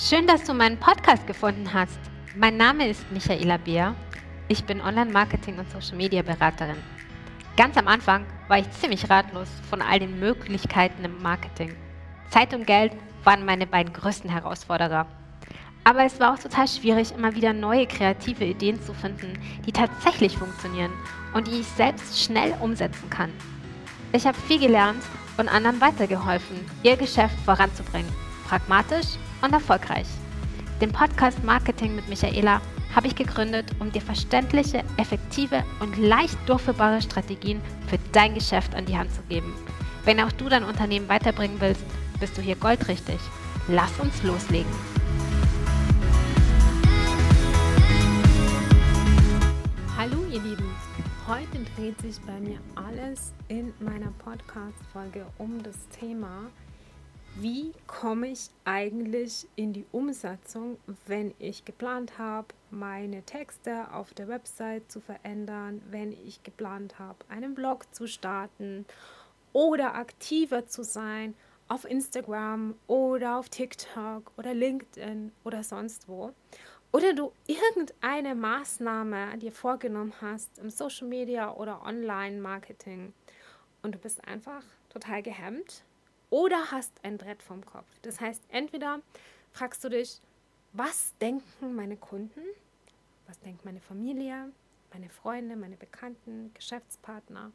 Schön, dass du meinen Podcast gefunden hast. Mein Name ist Michaela Beer. Ich bin Online-Marketing- und Social-Media-Beraterin. Ganz am Anfang war ich ziemlich ratlos von all den Möglichkeiten im Marketing. Zeit und Geld waren meine beiden größten Herausforderer. Aber es war auch total schwierig, immer wieder neue kreative Ideen zu finden, die tatsächlich funktionieren und die ich selbst schnell umsetzen kann. Ich habe viel gelernt und anderen weitergeholfen, ihr Geschäft voranzubringen. Pragmatisch und erfolgreich. Den Podcast Marketing mit Michaela habe ich gegründet, um dir verständliche, effektive und leicht durchführbare Strategien für dein Geschäft an die Hand zu geben. Wenn auch du dein Unternehmen weiterbringen willst, bist du hier goldrichtig. Lass uns loslegen. Hallo ihr Lieben, heute dreht sich bei mir alles in meiner Podcast-Folge um das Thema wie komme ich eigentlich in die Umsetzung, wenn ich geplant habe, meine Texte auf der Website zu verändern, wenn ich geplant habe, einen Blog zu starten oder aktiver zu sein auf Instagram oder auf TikTok oder LinkedIn oder sonst wo. Oder du irgendeine Maßnahme dir vorgenommen hast im Social Media oder Online-Marketing und du bist einfach total gehemmt oder hast ein Brett vom Kopf. Das heißt, entweder fragst du dich, was denken meine Kunden, was denkt meine Familie, meine Freunde, meine Bekannten, Geschäftspartner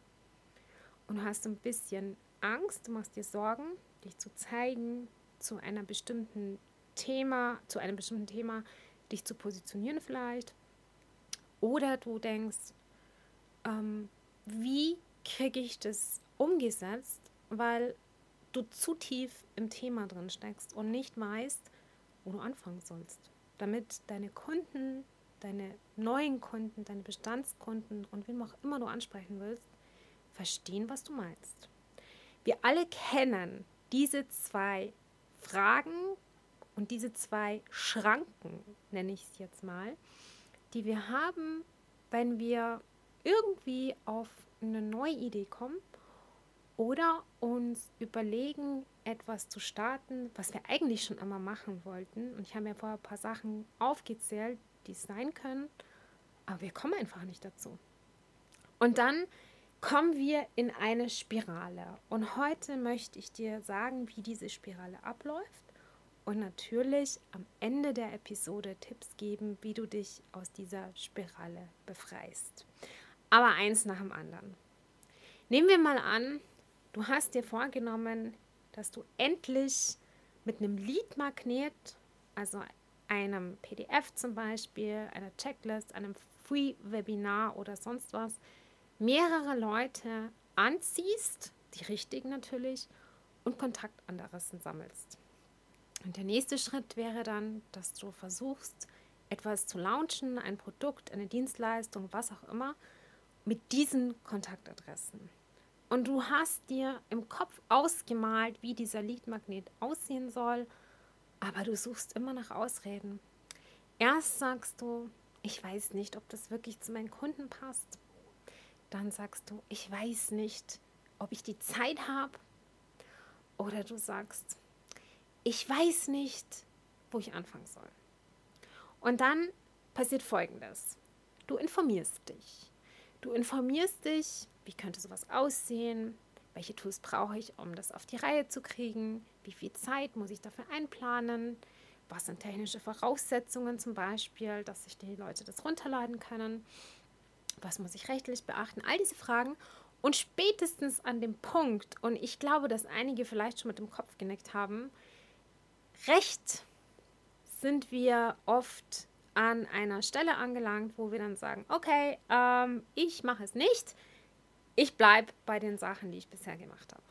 und du hast ein bisschen Angst, du machst dir Sorgen, dich zu zeigen zu einer bestimmten Thema, zu einem bestimmten Thema, dich zu positionieren vielleicht. Oder du denkst, ähm, wie kriege ich das umgesetzt, weil du zu tief im Thema drin steckst und nicht weißt, wo du anfangen sollst, damit deine Kunden, deine neuen Kunden, deine Bestandskunden und wen auch immer du ansprechen willst, verstehen, was du meinst. Wir alle kennen diese zwei Fragen und diese zwei Schranken, nenne ich es jetzt mal, die wir haben, wenn wir irgendwie auf eine neue Idee kommen oder uns überlegen, etwas zu starten, was wir eigentlich schon immer machen wollten. Und ich habe mir vorher ein paar Sachen aufgezählt, die es sein können, aber wir kommen einfach nicht dazu. Und dann kommen wir in eine Spirale. Und heute möchte ich dir sagen, wie diese Spirale abläuft und natürlich am Ende der Episode Tipps geben, wie du dich aus dieser Spirale befreist. Aber eins nach dem anderen. Nehmen wir mal an, Du hast dir vorgenommen, dass du endlich mit einem Lead-Magnet, also einem PDF zum Beispiel, einer Checklist, einem Free-Webinar oder sonst was, mehrere Leute anziehst, die richtigen natürlich, und Kontaktadressen sammelst. Und der nächste Schritt wäre dann, dass du versuchst, etwas zu launchen, ein Produkt, eine Dienstleistung, was auch immer, mit diesen Kontaktadressen. Und du hast dir im Kopf ausgemalt, wie dieser Leadmagnet aussehen soll, aber du suchst immer nach Ausreden. Erst sagst du, ich weiß nicht, ob das wirklich zu meinen Kunden passt. Dann sagst du, ich weiß nicht, ob ich die Zeit habe. Oder du sagst, ich weiß nicht, wo ich anfangen soll. Und dann passiert Folgendes. Du informierst dich. Du informierst dich wie könnte sowas aussehen? Welche Tools brauche ich, um das auf die Reihe zu kriegen? Wie viel Zeit muss ich dafür einplanen? Was sind technische Voraussetzungen zum Beispiel, dass sich die Leute das runterladen können? Was muss ich rechtlich beachten? All diese Fragen. Und spätestens an dem Punkt, und ich glaube, dass einige vielleicht schon mit dem Kopf genickt haben, recht sind wir oft an einer Stelle angelangt, wo wir dann sagen, okay, ähm, ich mache es nicht, ich bleibe bei den Sachen, die ich bisher gemacht habe.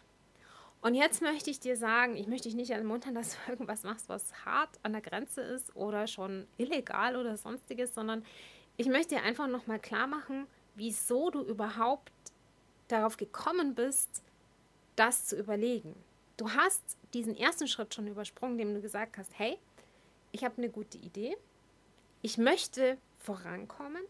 Und jetzt möchte ich dir sagen, ich möchte dich nicht ermuntern, dass du irgendwas machst, was hart an der Grenze ist oder schon illegal oder sonstiges, sondern ich möchte dir einfach nochmal klar machen, wieso du überhaupt darauf gekommen bist, das zu überlegen. Du hast diesen ersten Schritt schon übersprungen, dem du gesagt hast, hey, ich habe eine gute Idee, ich möchte vorankommen,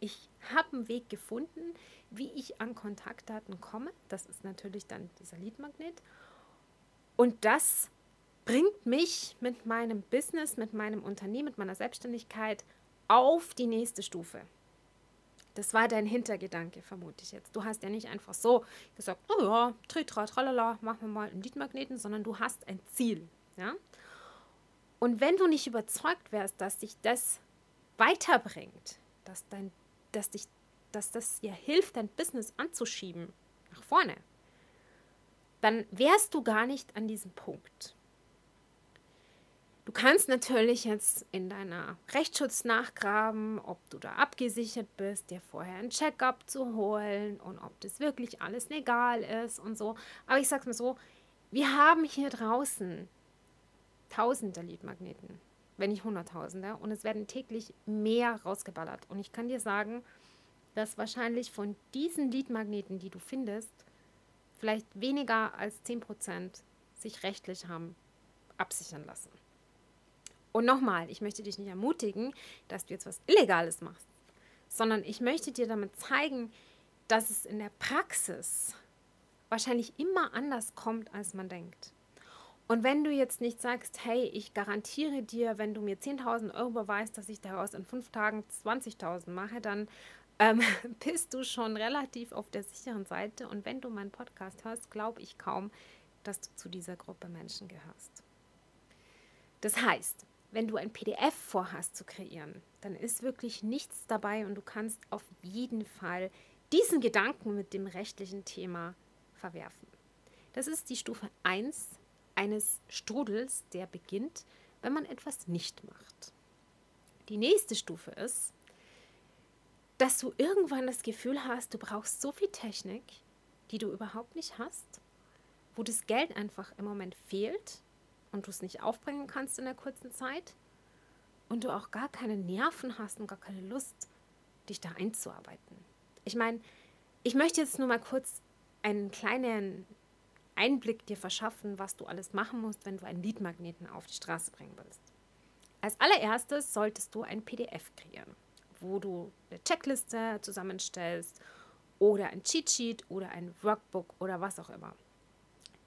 ich habe einen Weg gefunden, wie ich an Kontaktdaten komme. Das ist natürlich dann dieser Leadmagnet. Und das bringt mich mit meinem Business, mit meinem Unternehmen, mit meiner Selbstständigkeit auf die nächste Stufe. Das war dein Hintergedanke, vermute ich jetzt. Du hast ja nicht einfach so gesagt, oh ja, tritra, tralala, machen wir mal einen Leadmagneten, sondern du hast ein Ziel. Ja? Und wenn du nicht überzeugt wärst, dass dich das weiterbringt, dass, dein, dass, dich, dass das dir hilft, dein Business anzuschieben, nach vorne, dann wärst du gar nicht an diesem Punkt. Du kannst natürlich jetzt in deiner Rechtsschutz nachgraben, ob du da abgesichert bist, dir vorher ein Checkup zu holen und ob das wirklich alles legal ist und so. Aber ich sag's mal so, wir haben hier draußen tausende Leadmagneten, wenn nicht hunderttausende, und es werden täglich mehr rausgeballert. Und ich kann dir sagen, dass wahrscheinlich von diesen Leadmagneten, die du findest, vielleicht weniger als 10% sich rechtlich haben absichern lassen. Und nochmal, ich möchte dich nicht ermutigen, dass du jetzt was Illegales machst, sondern ich möchte dir damit zeigen, dass es in der Praxis wahrscheinlich immer anders kommt, als man denkt. Und wenn du jetzt nicht sagst, hey, ich garantiere dir, wenn du mir 10.000 Euro beweist, dass ich daraus in fünf Tagen 20.000 mache, dann ähm, bist du schon relativ auf der sicheren Seite. Und wenn du meinen Podcast hörst, glaube ich kaum, dass du zu dieser Gruppe Menschen gehörst. Das heißt, wenn du ein PDF vorhast zu kreieren, dann ist wirklich nichts dabei und du kannst auf jeden Fall diesen Gedanken mit dem rechtlichen Thema verwerfen. Das ist die Stufe 1 eines Strudels, der beginnt, wenn man etwas nicht macht. Die nächste Stufe ist, dass du irgendwann das Gefühl hast, du brauchst so viel Technik, die du überhaupt nicht hast, wo das Geld einfach im Moment fehlt und du es nicht aufbringen kannst in der kurzen Zeit und du auch gar keine Nerven hast und gar keine Lust, dich da einzuarbeiten. Ich meine, ich möchte jetzt nur mal kurz einen kleinen Einblick dir verschaffen, was du alles machen musst, wenn du einen Leadmagneten auf die Straße bringen willst. Als allererstes solltest du ein PDF kreieren, wo du eine Checkliste zusammenstellst oder ein Cheatsheet oder ein Workbook oder was auch immer.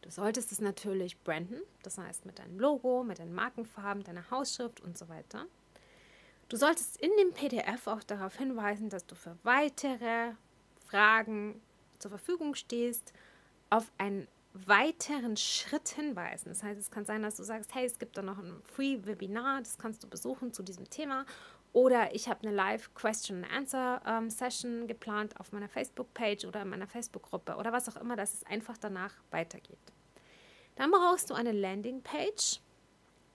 Du solltest es natürlich branden, das heißt mit deinem Logo, mit deinen Markenfarben, deiner Hausschrift und so weiter. Du solltest in dem PDF auch darauf hinweisen, dass du für weitere Fragen zur Verfügung stehst, auf einen weiteren Schritt hinweisen. Das heißt, es kann sein, dass du sagst, hey, es gibt da noch ein Free-Webinar, das kannst du besuchen zu diesem Thema. Oder ich habe eine Live-Question-and-Answer-Session ähm, geplant auf meiner Facebook-Page oder in meiner Facebook-Gruppe oder was auch immer, dass es einfach danach weitergeht. Dann brauchst du eine Landing-Page,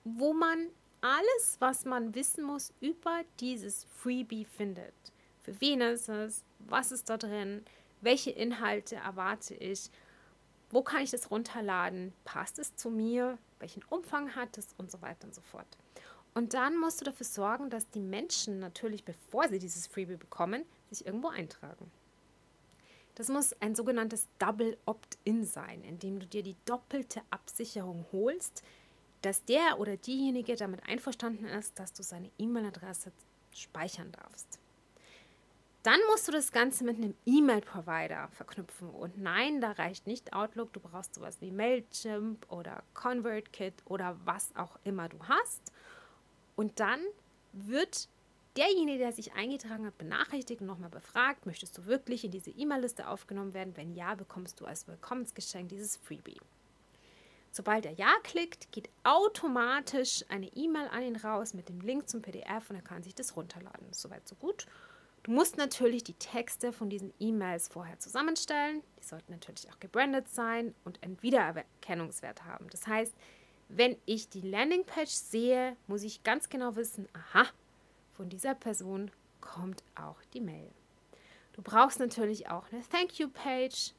wo man alles, was man wissen muss über dieses Freebie findet. Für wen ist es? Was ist da drin? Welche Inhalte erwarte ich? Wo kann ich das runterladen? Passt es zu mir? Welchen Umfang hat es? Und so weiter und so fort. Und dann musst du dafür sorgen, dass die Menschen natürlich, bevor sie dieses Freebie bekommen, sich irgendwo eintragen. Das muss ein sogenanntes Double Opt-in sein, indem du dir die doppelte Absicherung holst, dass der oder diejenige damit einverstanden ist, dass du seine E-Mail-Adresse speichern darfst. Dann musst du das Ganze mit einem E-Mail-Provider verknüpfen. Und nein, da reicht nicht Outlook. Du brauchst sowas wie Mailchimp oder ConvertKit oder was auch immer du hast. Und dann wird derjenige, der sich eingetragen hat, benachrichtigt und nochmal befragt, möchtest du wirklich in diese E-Mail-Liste aufgenommen werden? Wenn ja, bekommst du als Willkommensgeschenk dieses Freebie. Sobald er Ja klickt, geht automatisch eine E-Mail an ihn raus mit dem Link zum PDF und er kann sich das runterladen. Soweit so gut. Du musst natürlich die Texte von diesen E-Mails vorher zusammenstellen. Die sollten natürlich auch gebrandet sein und einen Wiedererkennungswert haben. Das heißt, wenn ich die Landingpage sehe, muss ich ganz genau wissen, aha, von dieser Person kommt auch die Mail. Du brauchst natürlich auch eine Thank You Page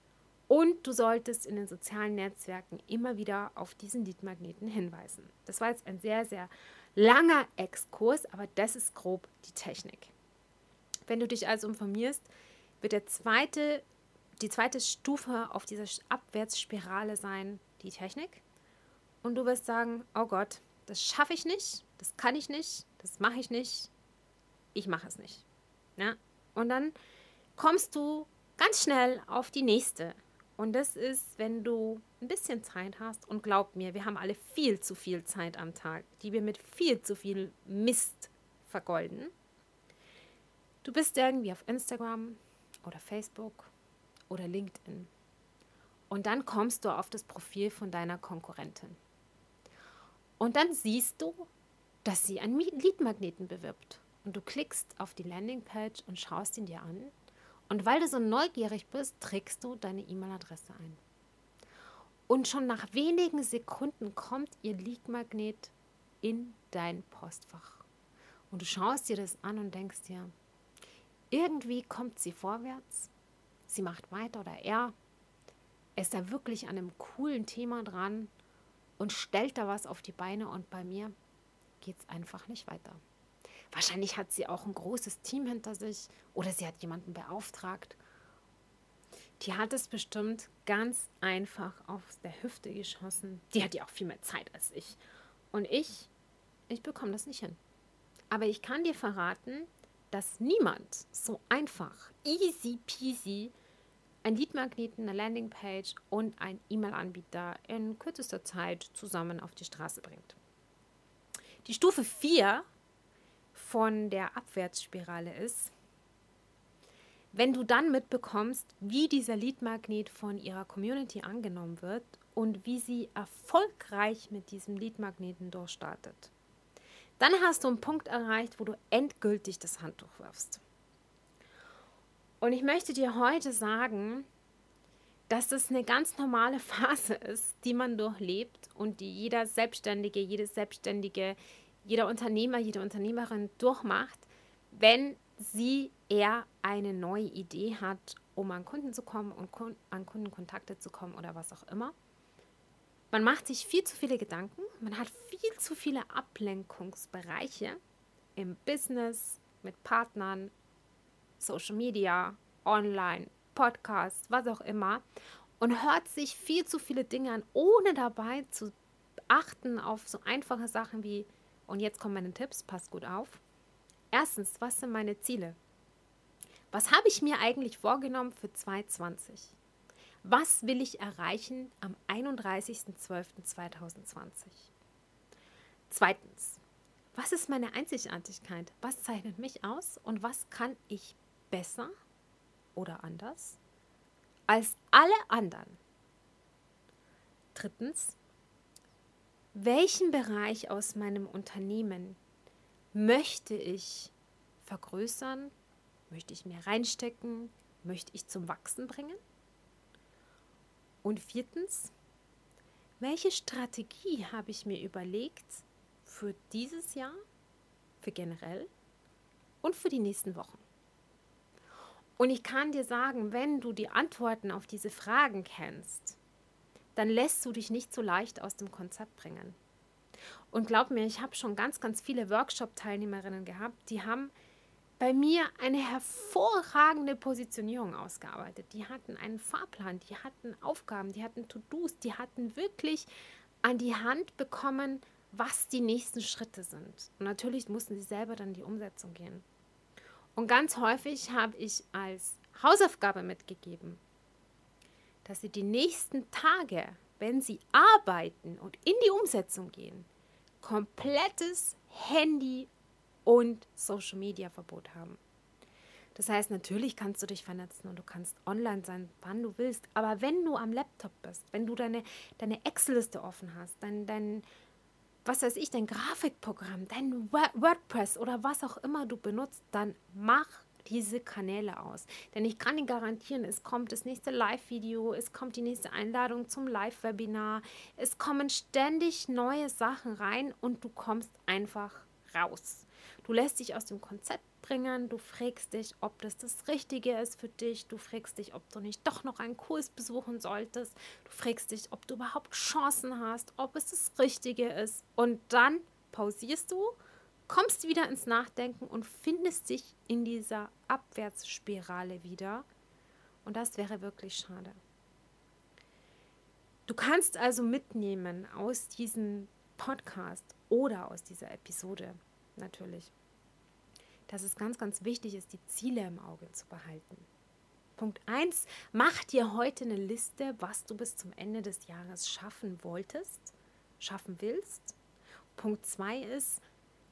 und du solltest in den sozialen Netzwerken immer wieder auf diesen Leadmagneten hinweisen. Das war jetzt ein sehr, sehr langer Exkurs, aber das ist grob die Technik. Wenn du dich also informierst, wird der zweite, die zweite Stufe auf dieser Abwärtsspirale sein, die Technik. Und du wirst sagen, oh Gott, das schaffe ich nicht, das kann ich nicht, das mache ich nicht, ich mache es nicht. Ja? Und dann kommst du ganz schnell auf die nächste Und das ist, wenn du ein bisschen Zeit hast und glaub mir, wir haben alle viel zu viel Zeit am Tag, die wir mit viel zu viel Mist vergolden. Du bist irgendwie auf Instagram oder Facebook oder LinkedIn. Und dann kommst du auf das Profil von deiner Konkurrentin. Und dann siehst du, dass sie einen Leadmagneten bewirbt. Und du klickst auf die Landingpage und schaust ihn dir an. Und weil du so neugierig bist, trägst du deine E-Mail-Adresse ein. Und schon nach wenigen Sekunden kommt ihr Leadmagnet in dein Postfach. Und du schaust dir das an und denkst dir, irgendwie kommt sie vorwärts, sie macht weiter oder er ist da wirklich an einem coolen Thema dran und stellt da was auf die Beine und bei mir geht es einfach nicht weiter. Wahrscheinlich hat sie auch ein großes Team hinter sich oder sie hat jemanden beauftragt. Die hat es bestimmt ganz einfach auf der Hüfte geschossen. Die hat ja auch viel mehr Zeit als ich. Und ich, ich bekomme das nicht hin. Aber ich kann dir verraten, dass niemand so einfach, easy peasy, ein Leadmagneten, eine Landingpage und ein E-Mail-Anbieter in kürzester Zeit zusammen auf die Straße bringt. Die Stufe 4 von der Abwärtsspirale ist, wenn du dann mitbekommst, wie dieser Leadmagnet von ihrer Community angenommen wird und wie sie erfolgreich mit diesem Leadmagneten durchstartet. Dann hast du einen Punkt erreicht, wo du endgültig das Handtuch wirfst. Und ich möchte dir heute sagen, dass das eine ganz normale Phase ist, die man durchlebt und die jeder Selbstständige, jede Selbstständige, jeder Unternehmer, jede Unternehmerin durchmacht, wenn sie eher eine neue Idee hat, um an Kunden zu kommen und an Kundenkontakte zu kommen oder was auch immer. Man macht sich viel zu viele Gedanken, man hat viel zu viele Ablenkungsbereiche im Business, mit Partnern, Social Media, online, Podcast, was auch immer und hört sich viel zu viele Dinge an, ohne dabei zu achten auf so einfache Sachen wie, und jetzt kommen meine Tipps, passt gut auf. Erstens, was sind meine Ziele? Was habe ich mir eigentlich vorgenommen für 2020? Was will ich erreichen am 31.12.2020? Zweitens, was ist meine Einzigartigkeit? Was zeichnet mich aus und was kann ich besser oder anders als alle anderen? Drittens, welchen Bereich aus meinem Unternehmen möchte ich vergrößern? Möchte ich mehr reinstecken? Möchte ich zum Wachsen bringen? Und viertens, welche Strategie habe ich mir überlegt für dieses Jahr, für generell und für die nächsten Wochen? Und ich kann dir sagen, wenn du die Antworten auf diese Fragen kennst, dann lässt du dich nicht so leicht aus dem Konzept bringen. Und glaub mir, ich habe schon ganz, ganz viele Workshop-Teilnehmerinnen gehabt, die haben bei mir eine hervorragende Positionierung ausgearbeitet. Die hatten einen Fahrplan, die hatten Aufgaben, die hatten To-Dos, die hatten wirklich an die Hand bekommen, was die nächsten Schritte sind. Und natürlich mussten sie selber dann die Umsetzung gehen. Und ganz häufig habe ich als Hausaufgabe mitgegeben, dass sie die nächsten Tage, wenn sie arbeiten und in die Umsetzung gehen, komplettes Handy und Social Media Verbot haben. Das heißt, natürlich kannst du dich vernetzen und du kannst online sein, wann du willst. Aber wenn du am Laptop bist, wenn du deine, deine Excel-Liste offen hast, dein, dein, was weiß ich, dein Grafikprogramm, dein WordPress oder was auch immer du benutzt, dann mach diese Kanäle aus. Denn ich kann dir garantieren, es kommt das nächste Live-Video, es kommt die nächste Einladung zum Live-Webinar, es kommen ständig neue Sachen rein und du kommst einfach raus. Du lässt dich aus dem Konzept bringen, du fragst dich, ob das das Richtige ist für dich, du fragst dich, ob du nicht doch noch einen Kurs besuchen solltest, du fragst dich, ob du überhaupt Chancen hast, ob es das Richtige ist. Und dann pausierst du, kommst wieder ins Nachdenken und findest dich in dieser Abwärtsspirale wieder. Und das wäre wirklich schade. Du kannst also mitnehmen aus diesem Podcast oder aus dieser Episode natürlich, dass es ganz, ganz wichtig ist, die Ziele im Auge zu behalten. Punkt 1, mach dir heute eine Liste, was du bis zum Ende des Jahres schaffen wolltest, schaffen willst. Punkt 2 ist,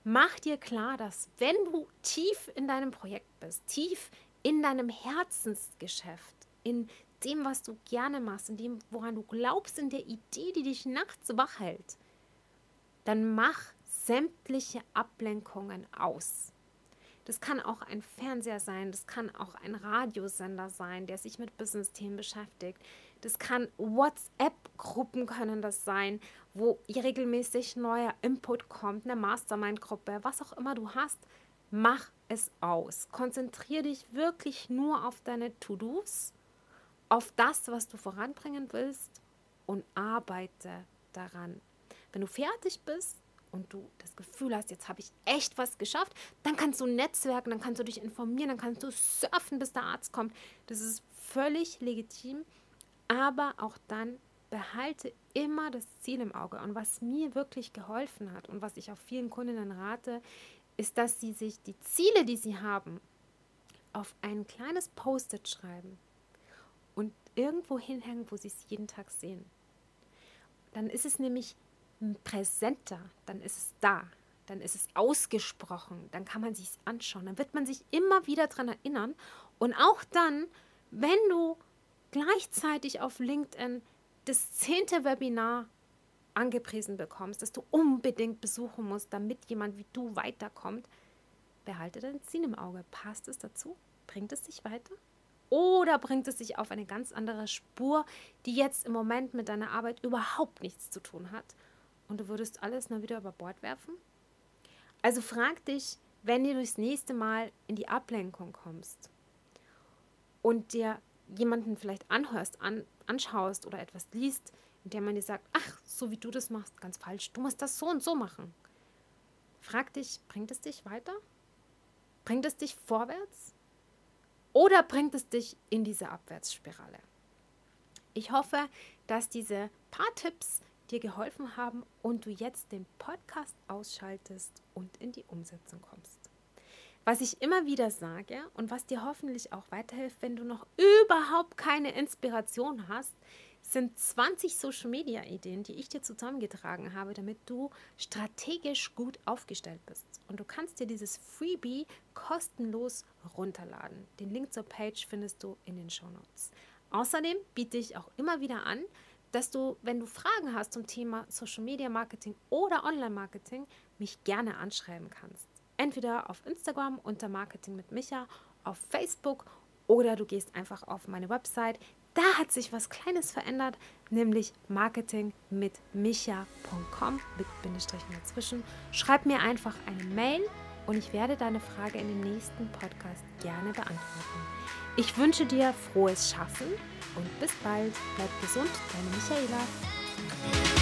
mach dir klar, dass wenn du tief in deinem Projekt bist, tief in deinem Herzensgeschäft, in dem, was du gerne machst, in dem, woran du glaubst, in der Idee, die dich nachts wach hält, dann mach sämtliche Ablenkungen aus. Das kann auch ein Fernseher sein, das kann auch ein Radiosender sein, der sich mit Business-Themen beschäftigt. Das kann WhatsApp-Gruppen können das sein, wo regelmäßig neuer Input kommt, eine Mastermind-Gruppe, was auch immer du hast. Mach es aus. Konzentriere dich wirklich nur auf deine To-Dos, auf das, was du voranbringen willst und arbeite daran. Wenn du fertig bist, und du das Gefühl hast, jetzt habe ich echt was geschafft, dann kannst du netzwerken, dann kannst du dich informieren, dann kannst du surfen, bis der Arzt kommt. Das ist völlig legitim, aber auch dann behalte immer das Ziel im Auge. Und was mir wirklich geholfen hat und was ich auch vielen Kundinnen rate, ist, dass sie sich die Ziele, die sie haben, auf ein kleines Post-it schreiben und irgendwo hinhängen, wo sie es jeden Tag sehen. Dann ist es nämlich präsenter, dann ist es da, dann ist es ausgesprochen, dann kann man sich anschauen, dann wird man sich immer wieder daran erinnern. Und auch dann, wenn du gleichzeitig auf LinkedIn das zehnte Webinar angepriesen bekommst, das du unbedingt besuchen musst, damit jemand wie du weiterkommt, behalte dein Ziel im Auge. Passt es dazu? Bringt es dich weiter? Oder bringt es dich auf eine ganz andere Spur, die jetzt im Moment mit deiner Arbeit überhaupt nichts zu tun hat und du würdest alles nur wieder über Bord werfen? Also frag dich, wenn du das nächste Mal in die Ablenkung kommst und dir jemanden vielleicht anhörst, an, anschaust oder etwas liest, in dem man dir sagt, ach, so wie du das machst, ganz falsch, du musst das so und so machen. Frag dich, bringt es dich weiter? Bringt es dich vorwärts? Oder bringt es dich in diese Abwärtsspirale? Ich hoffe, dass diese paar Tipps dir geholfen haben und du jetzt den Podcast ausschaltest und in die Umsetzung kommst. Was ich immer wieder sage und was dir hoffentlich auch weiterhilft, wenn du noch überhaupt keine Inspiration hast, sind 20 Social Media Ideen, die ich dir zusammengetragen habe, damit du strategisch gut aufgestellt bist. Und du kannst dir dieses Freebie kostenlos runterladen. Den Link zur Page findest du in den Show Notes. Außerdem biete ich auch immer wieder an, dass du, wenn du Fragen hast zum Thema Social Media Marketing oder Online Marketing, mich gerne anschreiben kannst. Entweder auf Instagram unter Marketing mit Micha, auf Facebook oder du gehst einfach auf meine Website. Da hat sich was Kleines verändert, nämlich marketing mit micha.com mit Bindestrichen dazwischen. Schreib mir einfach eine Mail und ich werde deine Frage in dem nächsten Podcast gerne beantworten. Ich wünsche dir frohes Schaffen und bis bald. Bleib gesund, deine Michaela.